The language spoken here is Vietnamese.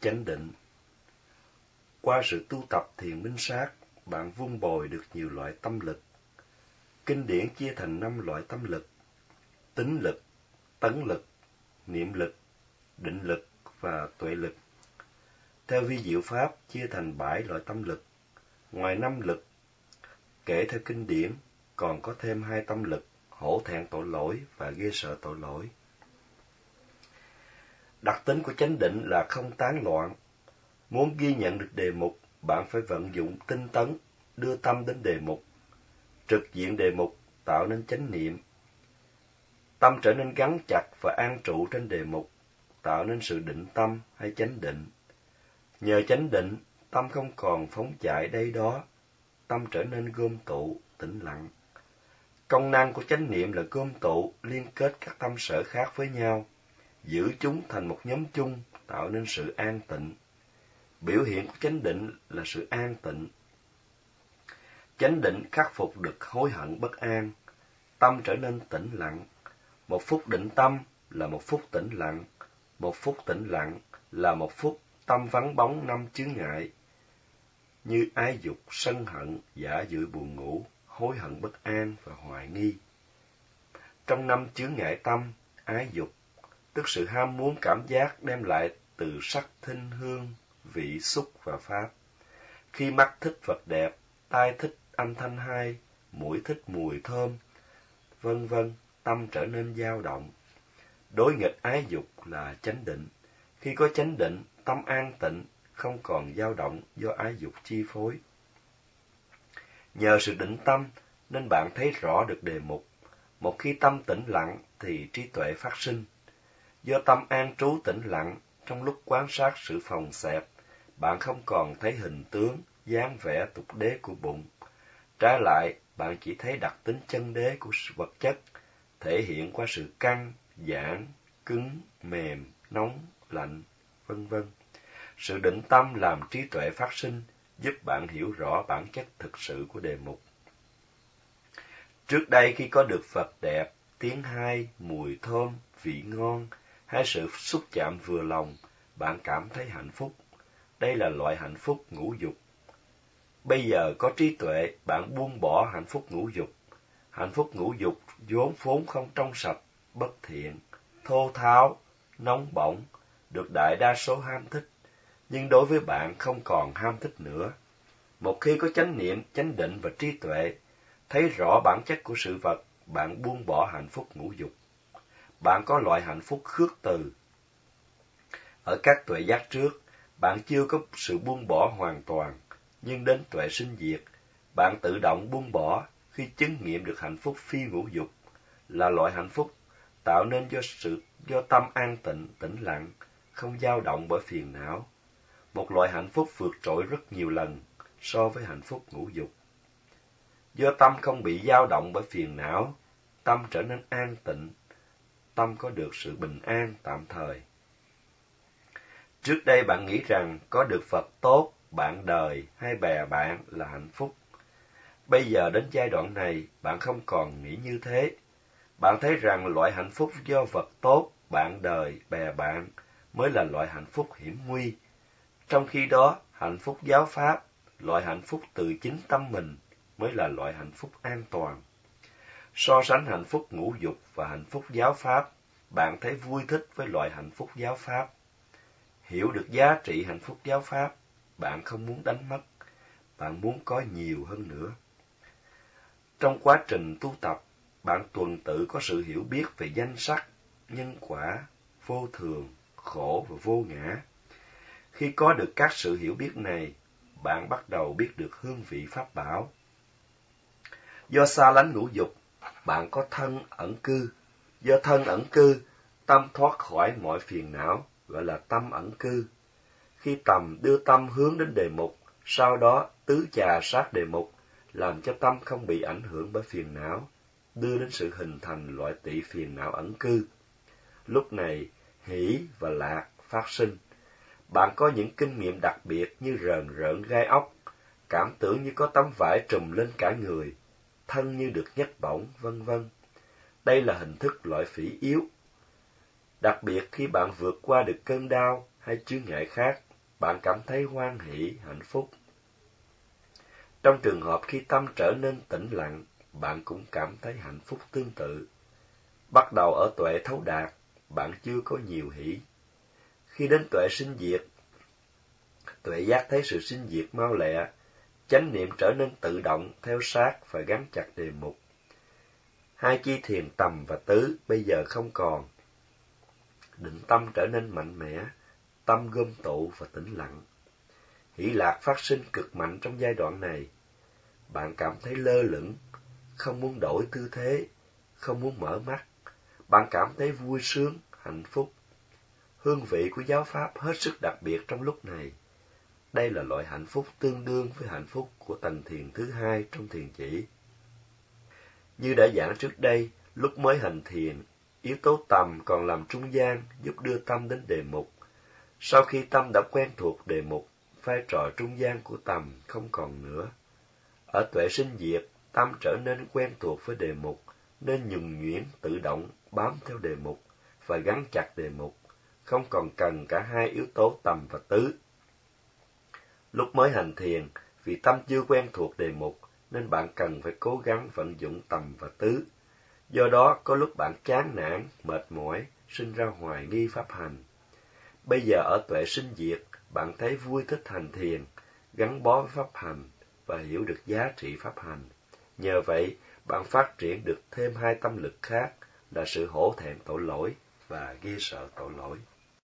chánh định. Qua sự tu tập thiền minh sát, bạn vun bồi được nhiều loại tâm lực. Kinh điển chia thành năm loại tâm lực: tính lực, tấn lực, niệm lực, định lực và tuệ lực. Theo vi diệu pháp chia thành bảy loại tâm lực. Ngoài năm lực, kể theo kinh điển, còn có thêm hai tâm lực, hổ thẹn tội lỗi và ghê sợ tội lỗi. Đặc tính của chánh định là không tán loạn. Muốn ghi nhận được đề mục, bạn phải vận dụng tinh tấn, đưa tâm đến đề mục. Trực diện đề mục tạo nên chánh niệm. Tâm trở nên gắn chặt và an trụ trên đề mục, tạo nên sự định tâm hay chánh định. Nhờ chánh định, tâm không còn phóng chạy đây đó, tâm trở nên gom tụ, tĩnh lặng. Công năng của chánh niệm là gom tụ, liên kết các tâm sở khác với nhau, giữ chúng thành một nhóm chung, tạo nên sự an tịnh. Biểu hiện của chánh định là sự an tịnh. Chánh định khắc phục được hối hận bất an, tâm trở nên tĩnh lặng. Một phút định tâm là một phút tĩnh lặng, một phút tĩnh lặng là một phút tâm vắng bóng năm chướng ngại, như ái dục, sân hận, giả dự buồn ngủ, hối hận bất an và hoài nghi. Trong năm chướng ngại tâm, ái dục, tức sự ham muốn cảm giác đem lại từ sắc thinh hương, vị xúc và pháp. Khi mắt thích vật đẹp, tai thích âm thanh hay, mũi thích mùi thơm, vân vân, tâm trở nên dao động. Đối nghịch ái dục là chánh định. Khi có chánh định, tâm an tịnh, không còn dao động do ái dục chi phối. Nhờ sự định tâm nên bạn thấy rõ được đề mục. Một khi tâm tĩnh lặng thì trí tuệ phát sinh. Do tâm an trú tĩnh lặng, trong lúc quan sát sự phòng xẹp, bạn không còn thấy hình tướng, dáng vẻ tục đế của bụng. Trái lại, bạn chỉ thấy đặc tính chân đế của vật chất, thể hiện qua sự căng, giãn, cứng, mềm, nóng, lạnh, vân vân. Sự định tâm làm trí tuệ phát sinh, giúp bạn hiểu rõ bản chất thực sự của đề mục. Trước đây khi có được vật đẹp, tiếng hay, mùi thơm, vị ngon, hay sự xúc chạm vừa lòng, bạn cảm thấy hạnh phúc. Đây là loại hạnh phúc ngũ dục. Bây giờ có trí tuệ, bạn buông bỏ hạnh phúc ngũ dục. Hạnh phúc ngũ dục vốn vốn không trong sạch, bất thiện, thô tháo, nóng bỏng, được đại đa số ham thích, nhưng đối với bạn không còn ham thích nữa. Một khi có chánh niệm, chánh định và trí tuệ, thấy rõ bản chất của sự vật, bạn buông bỏ hạnh phúc ngũ dục. Bạn có loại hạnh phúc khước từ. Ở các tuệ giác trước, bạn chưa có sự buông bỏ hoàn toàn, nhưng đến tuệ sinh diệt, bạn tự động buông bỏ khi chứng nghiệm được hạnh phúc phi ngũ dục, là loại hạnh phúc tạo nên do sự do tâm an tịnh, tĩnh lặng, không dao động bởi phiền não. Một loại hạnh phúc vượt trội rất nhiều lần so với hạnh phúc ngũ dục. Do tâm không bị dao động bởi phiền não, tâm trở nên an tịnh, tâm có được sự bình an tạm thời. Trước đây bạn nghĩ rằng có được Phật tốt, bạn đời hay bè bạn là hạnh phúc. Bây giờ đến giai đoạn này, bạn không còn nghĩ như thế. Bạn thấy rằng loại hạnh phúc do phật tốt, bạn đời, bè bạn mới là loại hạnh phúc hiểm nguy. Trong khi đó, hạnh phúc giáo pháp, loại hạnh phúc từ chính tâm mình mới là loại hạnh phúc an toàn. So sánh hạnh phúc ngũ dục và hạnh phúc giáo pháp, bạn thấy vui thích với loại hạnh phúc giáo pháp. Hiểu được giá trị hạnh phúc giáo pháp, bạn không muốn đánh mất, bạn muốn có nhiều hơn nữa. Trong quá trình tu tập, bạn tuần tự có sự hiểu biết về danh sắc, nhân quả, vô thường, khổ và vô ngã. Khi có được các sự hiểu biết này, bạn bắt đầu biết được hương vị pháp bảo. Do xa lánh ngũ dục, bạn có thân ẩn cư. Do thân ẩn cư, tâm thoát khỏi mọi phiền não, gọi là tâm ẩn cư. Khi tầm đưa tâm hướng đến đề mục, sau đó tứ trà sát đề mục, làm cho tâm không bị ảnh hưởng bởi phiền não, đưa đến sự hình thành loại tỷ phiền não ẩn cư. Lúc này, hỷ và lạc phát sinh. Bạn có những kinh nghiệm đặc biệt như rờn rợn gai ốc, cảm tưởng như có tấm vải trùm lên cả người, thân như được nhấc bổng, vân vân. Đây là hình thức loại phỉ yếu. Đặc biệt khi bạn vượt qua được cơn đau hay chướng ngại khác, bạn cảm thấy hoan hỷ, hạnh phúc. Trong trường hợp khi tâm trở nên tĩnh lặng, bạn cũng cảm thấy hạnh phúc tương tự. Bắt đầu ở tuệ thấu đạt, bạn chưa có nhiều hỷ. Khi đến tuệ sinh diệt, tuệ giác thấy sự sinh diệt mau lẹ, chánh niệm trở nên tự động, theo sát và gắn chặt đề mục. Hai chi thiền tầm và tứ bây giờ không còn. Định tâm trở nên mạnh mẽ, tâm gom tụ và tĩnh lặng. Hỷ lạc phát sinh cực mạnh trong giai đoạn này. Bạn cảm thấy lơ lửng, không muốn đổi tư thế, không muốn mở mắt. Bạn cảm thấy vui sướng, hạnh phúc. Hương vị của giáo pháp hết sức đặc biệt trong lúc này. Đây là loại hạnh phúc tương đương với hạnh phúc của tầng thiền thứ hai trong thiền chỉ. Như đã giảng trước đây, lúc mới hành thiền, yếu tố tầm còn làm trung gian giúp đưa tâm đến đề mục. Sau khi tâm đã quen thuộc đề mục, vai trò trung gian của tầm không còn nữa. Ở tuệ sinh diệt, tâm trở nên quen thuộc với đề mục, nên nhùng nhuyễn tự động bám theo đề mục và gắn chặt đề mục, không còn cần cả hai yếu tố tầm và tứ. Lúc mới hành thiền, vì tâm chưa quen thuộc đề mục, nên bạn cần phải cố gắng vận dụng tầm và tứ. Do đó, có lúc bạn chán nản, mệt mỏi, sinh ra hoài nghi pháp hành. Bây giờ ở tuệ sinh diệt, bạn thấy vui thích hành thiền, gắn bó với pháp hành và hiểu được giá trị pháp hành. Nhờ vậy, bạn phát triển được thêm hai tâm lực khác là sự hổ thẹn tội lỗi và ghi sợ tội lỗi.